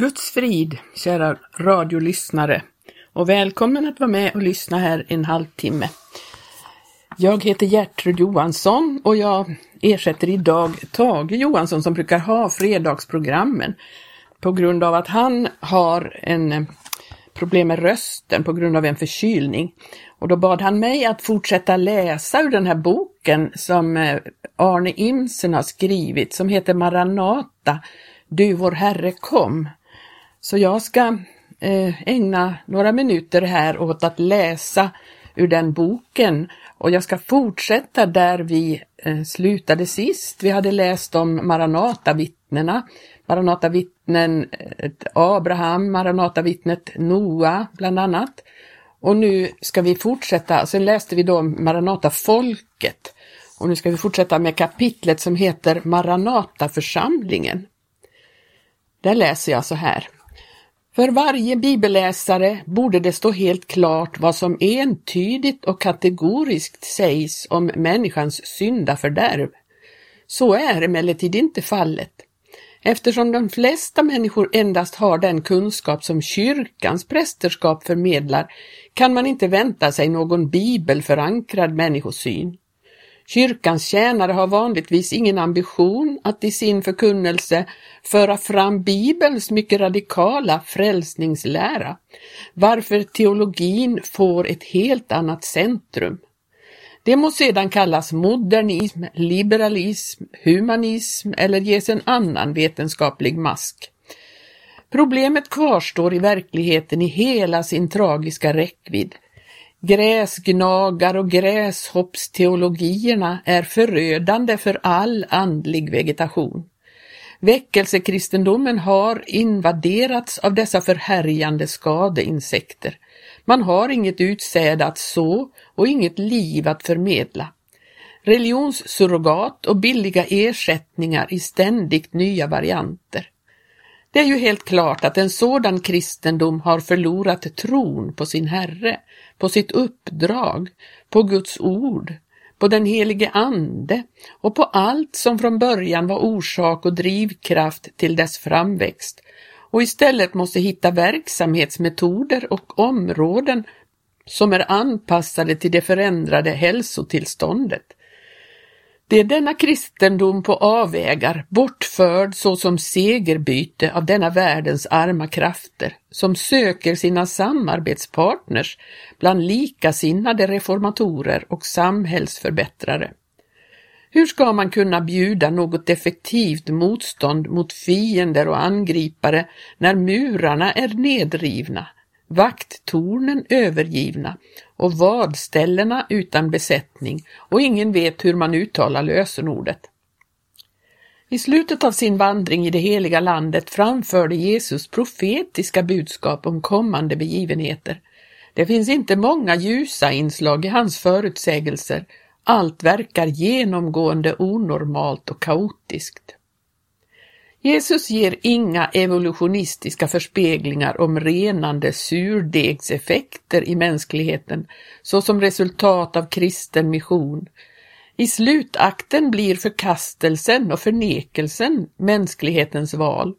Guds frid, kära radiolyssnare och välkommen att vara med och lyssna här en halvtimme. Jag heter Gertrud Johansson och jag ersätter idag Tage Johansson som brukar ha fredagsprogrammen på grund av att han har en eh, problem med rösten på grund av en förkylning. Och då bad han mig att fortsätta läsa ur den här boken som eh, Arne Imsen har skrivit som heter Maranata, Du vår Herre kom. Så jag ska eh, ägna några minuter här åt att läsa ur den boken och jag ska fortsätta där vi eh, slutade sist. Vi hade läst om Maranatavittnena, Maranatavittnen eh, Abraham, Maranatavittnet Noa bland annat. Och nu ska vi fortsätta, sen läste vi då Maranatafolket och nu ska vi fortsätta med kapitlet som heter Maranataförsamlingen. Där läser jag så här. För varje bibelläsare borde det stå helt klart vad som entydigt och kategoriskt sägs om människans syndafördärv. Så är emellertid inte fallet. Eftersom de flesta människor endast har den kunskap som kyrkans prästerskap förmedlar kan man inte vänta sig någon bibelförankrad människosyn. Kyrkans tjänare har vanligtvis ingen ambition att i sin förkunnelse föra fram Bibelns mycket radikala frälsningslära, varför teologin får ett helt annat centrum. Det må sedan kallas modernism, liberalism, humanism eller ges en annan vetenskaplig mask. Problemet kvarstår i verkligheten i hela sin tragiska räckvidd. Gräsgnagar och gräshoppsteologierna är förödande för all andlig vegetation. Väckelsekristendomen har invaderats av dessa förhärjande skadeinsekter. Man har inget utsäde att så och inget liv att förmedla. Religionssurrogat och billiga ersättningar i ständigt nya varianter. Det är ju helt klart att en sådan kristendom har förlorat tron på sin Herre, på sitt uppdrag, på Guds ord, på den helige Ande och på allt som från början var orsak och drivkraft till dess framväxt och istället måste hitta verksamhetsmetoder och områden som är anpassade till det förändrade hälsotillståndet. Det är denna kristendom på avvägar, bortförd såsom segerbyte av denna världens arma krafter, som söker sina samarbetspartners bland likasinnade reformatorer och samhällsförbättrare. Hur ska man kunna bjuda något effektivt motstånd mot fiender och angripare när murarna är nedrivna, vakttornen övergivna och vadställena utan besättning och ingen vet hur man uttalar lösenordet. I slutet av sin vandring i det heliga landet framförde Jesus profetiska budskap om kommande begivenheter. Det finns inte många ljusa inslag i hans förutsägelser. Allt verkar genomgående onormalt och kaotiskt. Jesus ger inga evolutionistiska förspeglingar om renande surdegseffekter i mänskligheten såsom resultat av kristen mission. I slutakten blir förkastelsen och förnekelsen mänsklighetens val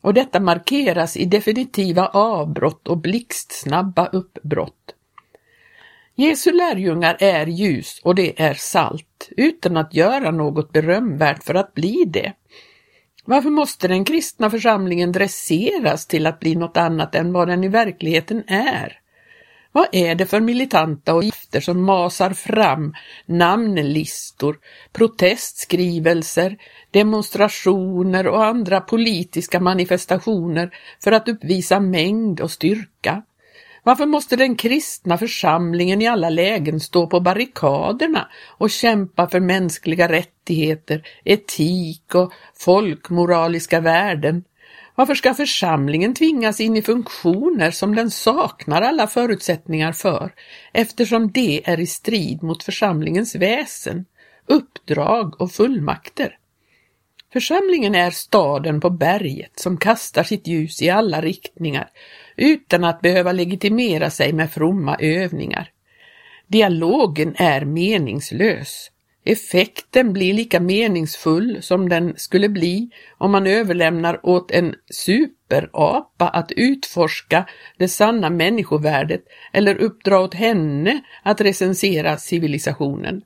och detta markeras i definitiva avbrott och blixtsnabba uppbrott. Jesu lärjungar är ljus och det är salt, utan att göra något berömvärt för att bli det. Varför måste den kristna församlingen dresseras till att bli något annat än vad den i verkligheten är? Vad är det för militanta och gifter som masar fram namnlistor, protestskrivelser, demonstrationer och andra politiska manifestationer för att uppvisa mängd och styrka? Varför måste den kristna församlingen i alla lägen stå på barrikaderna och kämpa för mänskliga rättigheter, etik och folkmoraliska värden? Varför ska församlingen tvingas in i funktioner som den saknar alla förutsättningar för, eftersom det är i strid mot församlingens väsen, uppdrag och fullmakter? Församlingen är staden på berget som kastar sitt ljus i alla riktningar utan att behöva legitimera sig med fromma övningar. Dialogen är meningslös. Effekten blir lika meningsfull som den skulle bli om man överlämnar åt en superapa att utforska det sanna människovärdet eller uppdra åt henne att recensera civilisationen.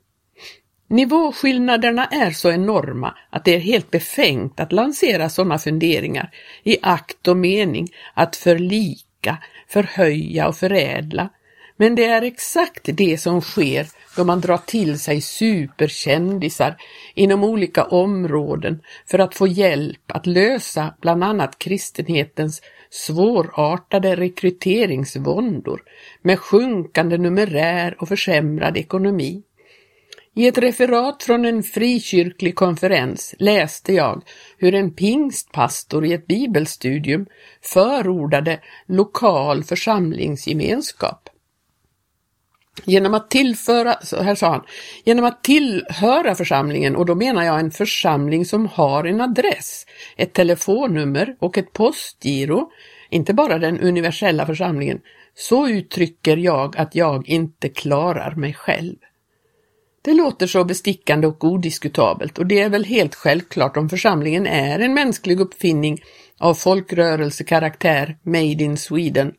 Nivåskillnaderna är så enorma att det är helt befängt att lansera sådana funderingar i akt och mening att förlika, förhöja och förädla. Men det är exakt det som sker då man drar till sig superkändisar inom olika områden för att få hjälp att lösa bland annat kristenhetens svårartade rekryteringsvåndor med sjunkande numerär och försämrad ekonomi. I ett referat från en frikyrklig konferens läste jag hur en pingstpastor i ett bibelstudium förordade lokal församlingsgemenskap. Genom att tillföra, här sa han, genom att tillhöra församlingen, och då menar jag en församling som har en adress, ett telefonnummer och ett postgiro, inte bara den universella församlingen, så uttrycker jag att jag inte klarar mig själv. Det låter så bestickande och odiskutabelt och det är väl helt självklart om församlingen är en mänsklig uppfinning av folkrörelsekaraktär made in Sweden.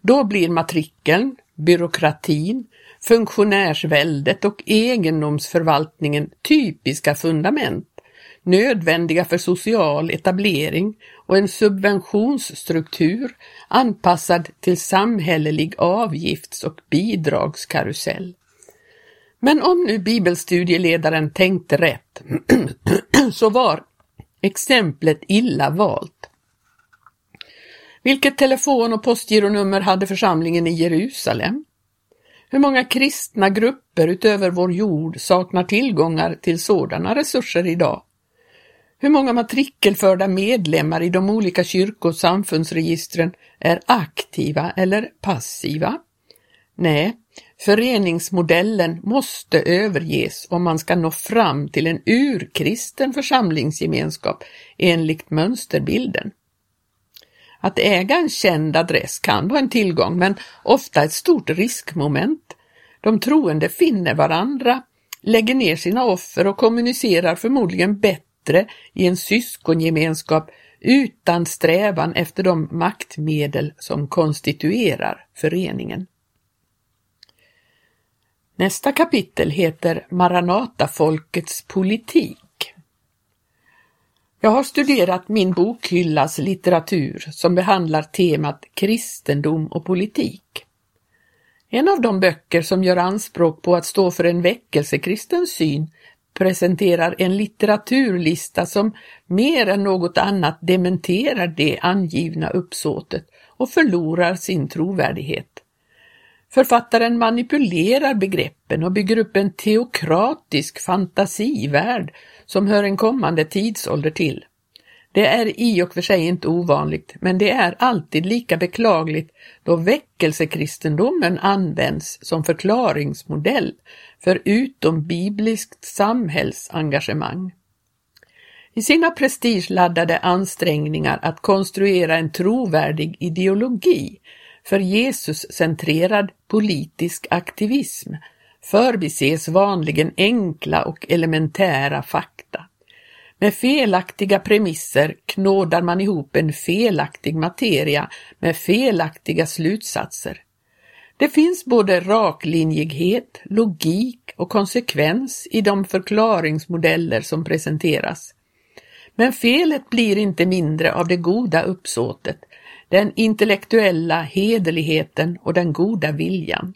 Då blir matrikeln, byråkratin, funktionärsväldet och egendomsförvaltningen typiska fundament, nödvändiga för social etablering och en subventionsstruktur anpassad till samhällelig avgifts och bidragskarusell. Men om nu bibelstudieledaren tänkte rätt så var exemplet illa valt. Vilket telefon och postgironummer hade församlingen i Jerusalem? Hur många kristna grupper utöver vår jord saknar tillgångar till sådana resurser idag? Hur många matrikelförda medlemmar i de olika kyrko och samfundsregistren är aktiva eller passiva? Nej, Föreningsmodellen måste överges om man ska nå fram till en urkristen församlingsgemenskap enligt mönsterbilden. Att äga en känd adress kan vara en tillgång men ofta ett stort riskmoment. De troende finner varandra, lägger ner sina offer och kommunicerar förmodligen bättre i en syskongemenskap utan strävan efter de maktmedel som konstituerar föreningen. Nästa kapitel heter Maranatafolkets politik. Jag har studerat min bokhyllas litteratur som behandlar temat kristendom och politik. En av de böcker som gör anspråk på att stå för en väckelsekristen syn presenterar en litteraturlista som mer än något annat dementerar det angivna uppsåtet och förlorar sin trovärdighet. Författaren manipulerar begreppen och bygger upp en teokratisk fantasivärld som hör en kommande tidsålder till. Det är i och för sig inte ovanligt, men det är alltid lika beklagligt då väckelsekristendomen används som förklaringsmodell för utombibliskt samhällsengagemang. I sina prestigeladdade ansträngningar att konstruera en trovärdig ideologi för Jesus-centrerad politisk aktivism förbises vanligen enkla och elementära fakta. Med felaktiga premisser knådar man ihop en felaktig materia med felaktiga slutsatser. Det finns både raklinjighet, logik och konsekvens i de förklaringsmodeller som presenteras. Men felet blir inte mindre av det goda uppsåtet den intellektuella hederligheten och den goda viljan.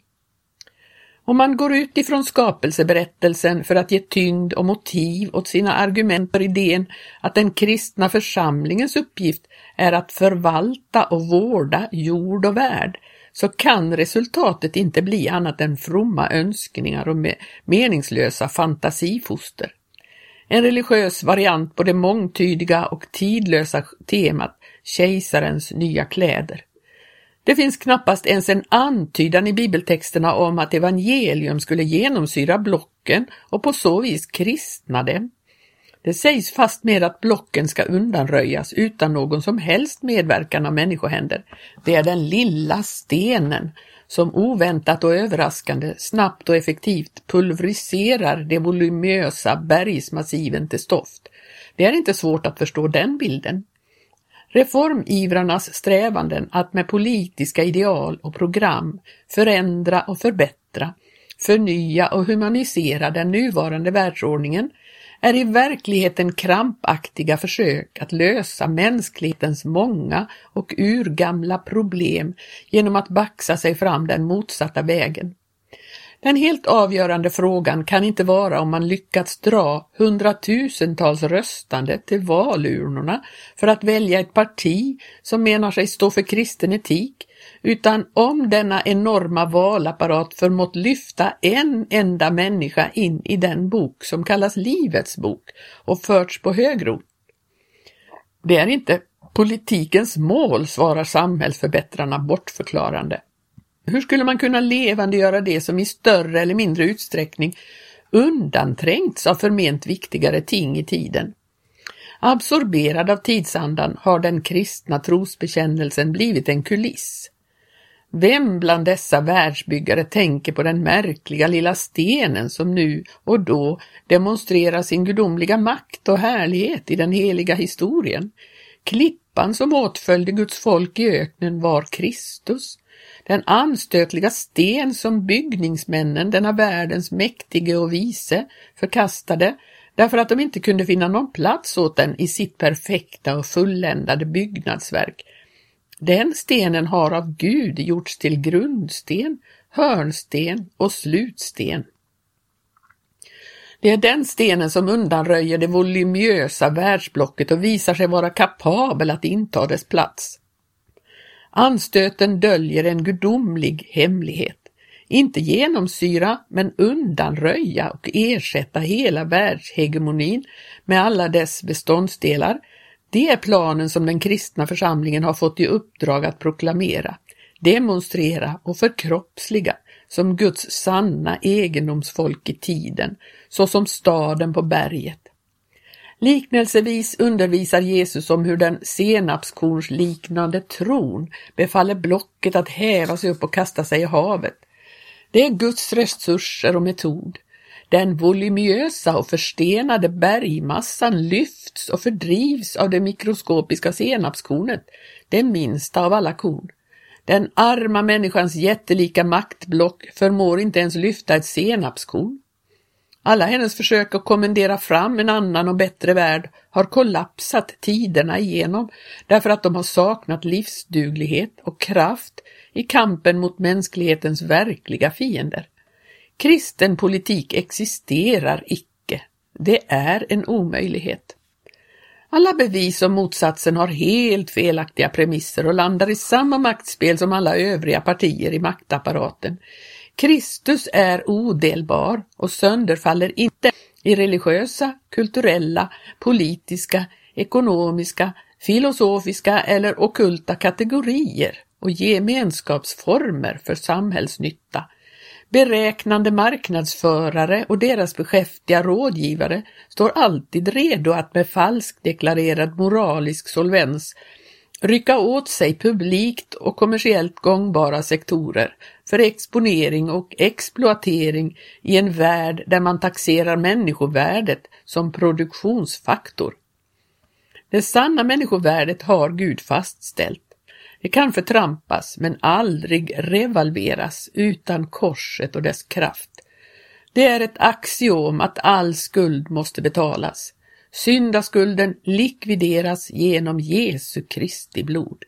Om man går ut ifrån skapelseberättelsen för att ge tyngd och motiv åt sina argument för idén att den kristna församlingens uppgift är att förvalta och vårda jord och värld, så kan resultatet inte bli annat än fromma önskningar och meningslösa fantasifoster. En religiös variant på det mångtydiga och tidlösa temat kejsarens nya kläder. Det finns knappast ens en antydan i bibeltexterna om att evangelium skulle genomsyra blocken och på så vis kristna dem. Det sägs fast med att blocken ska undanröjas utan någon som helst medverkan av människohänder. Det är den lilla stenen som oväntat och överraskande snabbt och effektivt pulveriserar de volumösa bergsmassiven till stoft. Det är inte svårt att förstå den bilden. Reformivrarnas strävanden att med politiska ideal och program förändra och förbättra, förnya och humanisera den nuvarande världsordningen är i verkligheten krampaktiga försök att lösa mänsklighetens många och urgamla problem genom att baxa sig fram den motsatta vägen. Den helt avgörande frågan kan inte vara om man lyckats dra hundratusentals röstande till valurnorna för att välja ett parti som menar sig stå för kristen etik, utan om denna enorma valapparat förmått lyfta en enda människa in i den bok som kallas Livets bok och förts på högrot. Det är inte politikens mål, svarar samhällsförbättrarna bortförklarande. Hur skulle man kunna levandegöra det som i större eller mindre utsträckning undanträngts av förment viktigare ting i tiden? Absorberad av tidsandan har den kristna trosbekännelsen blivit en kuliss. Vem bland dessa världsbyggare tänker på den märkliga lilla stenen som nu och då demonstrerar sin gudomliga makt och härlighet i den heliga historien? Lampan som åtföljde Guds folk i öknen var Kristus. Den anstötliga sten som byggningsmännen, denna världens mäktige och vise, förkastade därför att de inte kunde finna någon plats åt den i sitt perfekta och fulländade byggnadsverk. Den stenen har av Gud gjorts till grundsten, hörnsten och slutsten. Det är den stenen som undanröjer det voluminösa världsblocket och visar sig vara kapabel att inta dess plats. Anstöten döljer en gudomlig hemlighet. Inte genomsyra, men undanröja och ersätta hela världshegemonin med alla dess beståndsdelar. Det är planen som den kristna församlingen har fått i uppdrag att proklamera, demonstrera och förkroppsliga som Guds sanna egendomsfolk i tiden, såsom staden på berget. Liknelsevis undervisar Jesus om hur den senapskornsliknande tron befaller blocket att häva sig upp och kasta sig i havet. Det är Guds resurser och metod. Den voluminösa och förstenade bergmassan lyfts och fördrivs av det mikroskopiska senapskornet, det minsta av alla korn. Den arma människans jättelika maktblock förmår inte ens lyfta ett senapskorn. Alla hennes försök att kommendera fram en annan och bättre värld har kollapsat tiderna igenom därför att de har saknat livsduglighet och kraft i kampen mot mänsklighetens verkliga fiender. Kristen politik existerar icke. Det är en omöjlighet. Alla bevis om motsatsen har helt felaktiga premisser och landar i samma maktspel som alla övriga partier i maktapparaten. Kristus är odelbar och sönderfaller inte i religiösa, kulturella, politiska, ekonomiska, filosofiska eller okulta kategorier och gemenskapsformer för samhällsnytta. Beräknande marknadsförare och deras beskäftiga rådgivare står alltid redo att med falskdeklarerad moralisk solvens rycka åt sig publikt och kommersiellt gångbara sektorer för exponering och exploatering i en värld där man taxerar människovärdet som produktionsfaktor. Det sanna människovärdet har Gud fastställt. Det kan förtrampas men aldrig revalveras utan korset och dess kraft. Det är ett axiom att all skuld måste betalas. Syndaskulden likvideras genom Jesu Kristi blod.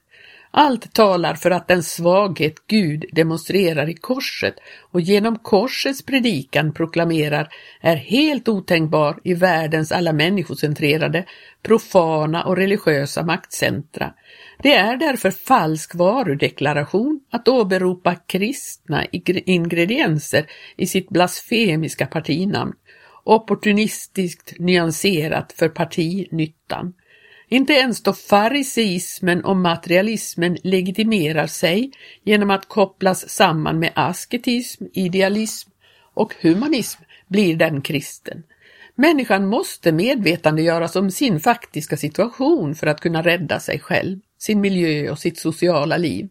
Allt talar för att den svaghet Gud demonstrerar i korset och genom korsets predikan proklamerar är helt otänkbar i världens alla människocentrerade, profana och religiösa maktcentra. Det är därför falsk varudeklaration att åberopa kristna ingredienser i sitt blasfemiska partinamn opportunistiskt nyanserat för partinyttan. Inte ens då fariseismen och materialismen legitimerar sig genom att kopplas samman med asketism, idealism och humanism blir den kristen. Människan måste medvetandegöras om sin faktiska situation för att kunna rädda sig själv, sin miljö och sitt sociala liv.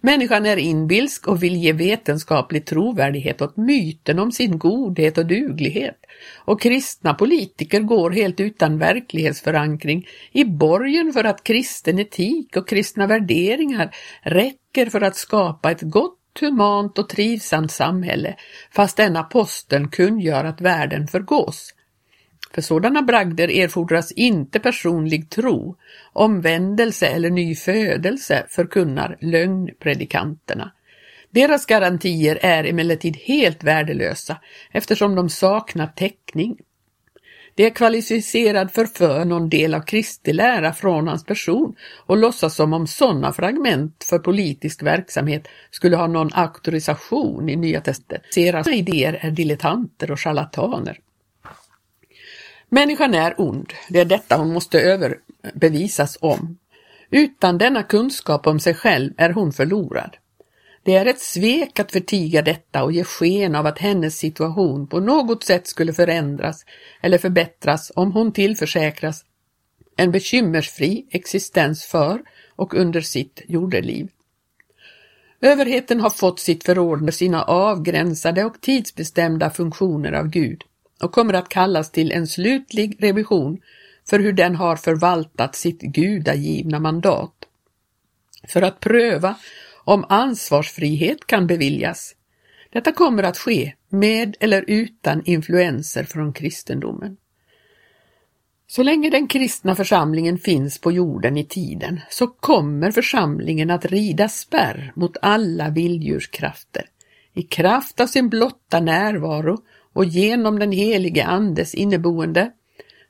Människan är inbilsk och vill ge vetenskaplig trovärdighet åt myten om sin godhet och duglighet. Och kristna politiker går helt utan verklighetsförankring i borgen för att kristen etik och kristna värderingar räcker för att skapa ett gott humant och trivsamt samhälle, fast denna aposteln kungör att världen förgås. För sådana bragder erfordras inte personlig tro, omvändelse eller ny födelse förkunnar lögnpredikanterna. Deras garantier är emellertid helt värdelösa eftersom de saknar täckning. Det är kvalificerad förför någon del av Kristi lära från hans person och låtsas som om sådana fragment för politisk verksamhet skulle ha någon auktorisation i Nya testamentet. Deras idéer är dilettanter och charlataner. Människan är ond, det är detta hon måste överbevisas om. Utan denna kunskap om sig själv är hon förlorad. Det är ett svek att förtiga detta och ge sken av att hennes situation på något sätt skulle förändras eller förbättras om hon tillförsäkras en bekymmersfri existens för och under sitt jordeliv. Överheten har fått sitt förordnande sina avgränsade och tidsbestämda funktioner av Gud och kommer att kallas till en slutlig revision för hur den har förvaltat sitt gudagivna mandat. För att pröva om ansvarsfrihet kan beviljas. Detta kommer att ske med eller utan influenser från kristendomen. Så länge den kristna församlingen finns på jorden i tiden så kommer församlingen att rida spärr mot alla vilddjurskrafter. I kraft av sin blotta närvaro och genom den helige Andes inneboende.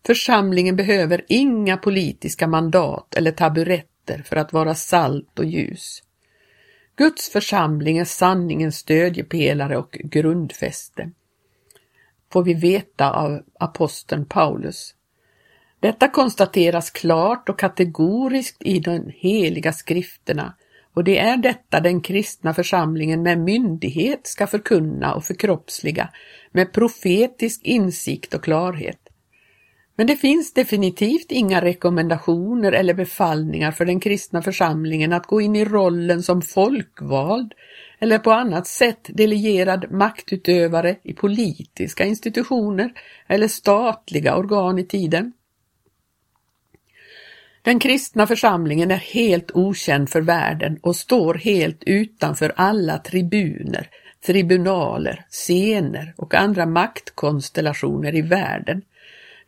Församlingen behöver inga politiska mandat eller taburetter för att vara salt och ljus. Guds församling är sanningens stödjepelare och grundfäste, får vi veta av aposteln Paulus. Detta konstateras klart och kategoriskt i de heliga skrifterna och det är detta den kristna församlingen med myndighet ska förkunna och förkroppsliga med profetisk insikt och klarhet. Men det finns definitivt inga rekommendationer eller befallningar för den kristna församlingen att gå in i rollen som folkvald eller på annat sätt delegerad maktutövare i politiska institutioner eller statliga organ i tiden. Den kristna församlingen är helt okänd för världen och står helt utanför alla tribuner, tribunaler, scener och andra maktkonstellationer i världen.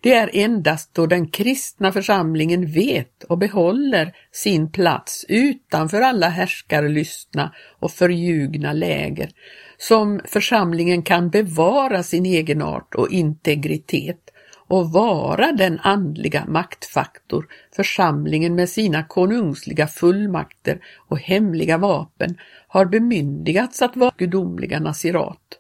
Det är endast då den kristna församlingen vet och behåller sin plats utanför alla härskarlystna och förljugna läger som församlingen kan bevara sin egenart och integritet och vara den andliga maktfaktor församlingen med sina konungsliga fullmakter och hemliga vapen har bemyndigats att vara gudomliga nasirat.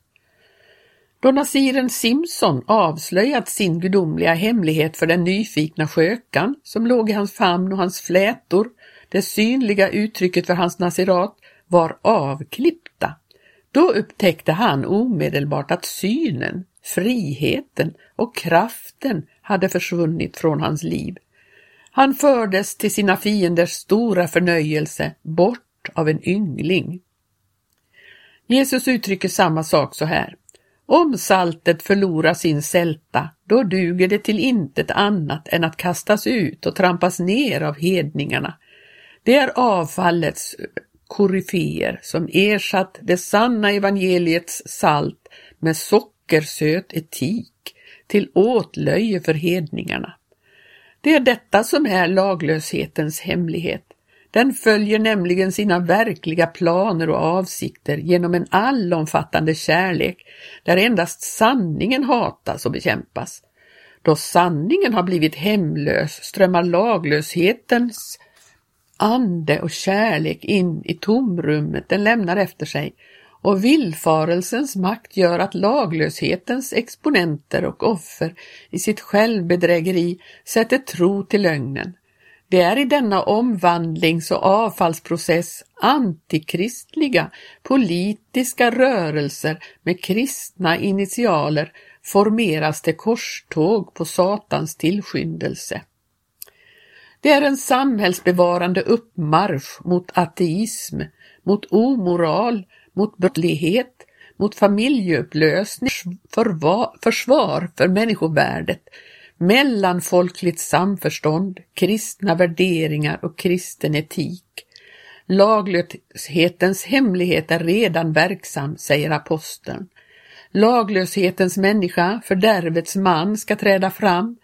Då nasiren Simson avslöjat sin gudomliga hemlighet för den nyfikna skökan som låg i hans famn och hans flätor, det synliga uttrycket för hans nasirat, var avklippta, då upptäckte han omedelbart att synen, friheten och kraften hade försvunnit från hans liv. Han fördes till sina fienders stora förnöjelse bort av en yngling. Jesus uttrycker samma sak så här. Om saltet förlorar sin sälta, då duger det till intet annat än att kastas ut och trampas ner av hedningarna. Det är avfallets koryféer som ersatt det sanna evangeliets salt med socker sockersöt etik till åtlöje för hedningarna. Det är detta som är laglöshetens hemlighet. Den följer nämligen sina verkliga planer och avsikter genom en allomfattande kärlek där endast sanningen hatas och bekämpas. Då sanningen har blivit hemlös strömmar laglöshetens ande och kärlek in i tomrummet den lämnar efter sig och villfarelsens makt gör att laglöshetens exponenter och offer i sitt självbedrägeri sätter tro till lögnen. Det är i denna omvandlings och avfallsprocess antikristliga politiska rörelser med kristna initialer formeras till korståg på Satans tillskyndelse. Det är en samhällsbevarande uppmarsch mot ateism, mot omoral, mot brottslighet, mot familjeupplösning, försvar för människovärdet, mellanfolkligt samförstånd, kristna värderingar och kristen etik. Laglöshetens hemlighet är redan verksam, säger aposteln. Laglöshetens människa, fördärvets man, ska träda fram.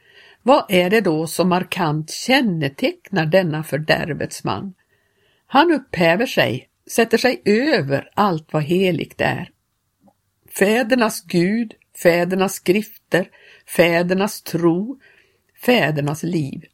Vad är det då som markant kännetecknar denna fördärvets man? Han upphäver sig, sätter sig över allt vad heligt är. Fädernas Gud, fädernas skrifter, fädernas tro, fädernas liv.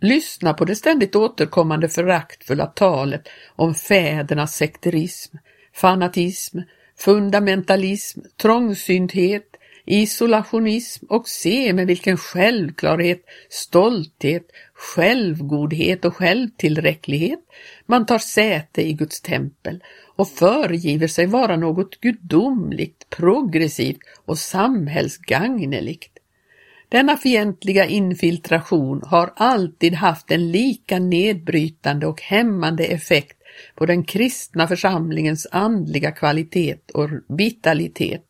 Lyssna på det ständigt återkommande föraktfulla talet om fädernas sekterism, fanatism, fundamentalism, trångsynthet, isolationism och se med vilken självklarhet, stolthet, självgodhet och självtillräcklighet man tar säte i Guds tempel och föregiver sig vara något gudomligt, progressivt och samhällsgagneligt. Denna fientliga infiltration har alltid haft en lika nedbrytande och hämmande effekt på den kristna församlingens andliga kvalitet och vitalitet.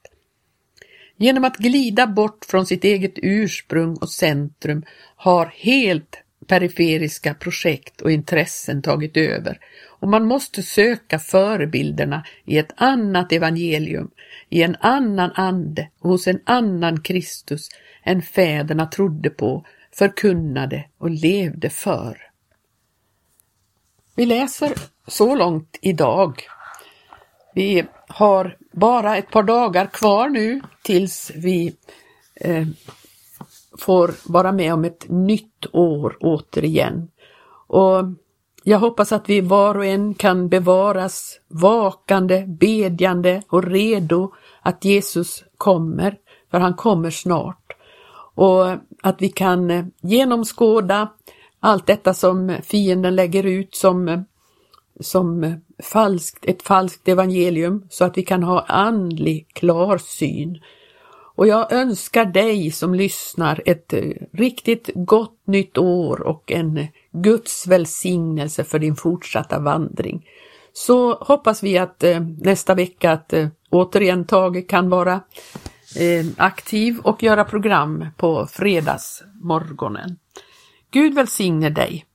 Genom att glida bort från sitt eget ursprung och centrum har helt periferiska projekt och intressen tagit över och man måste söka förebilderna i ett annat evangelium, i en annan ande och hos en annan Kristus än fäderna trodde på, förkunnade och levde för. Vi läser så långt idag. Vi har bara ett par dagar kvar nu tills vi eh, får vara med om ett nytt år återigen. Och jag hoppas att vi var och en kan bevaras vakande, bedjande och redo att Jesus kommer, för han kommer snart. Och att vi kan eh, genomskåda allt detta som fienden lägger ut som, eh, som falskt, ett falskt evangelium så att vi kan ha andlig klarsyn. Och jag önskar dig som lyssnar ett eh, riktigt gott nytt år och en Guds välsignelse för din fortsatta vandring. Så hoppas vi att eh, nästa vecka att eh, återigen Tage kan vara aktiv och göra program på fredagsmorgonen. Gud välsigne dig!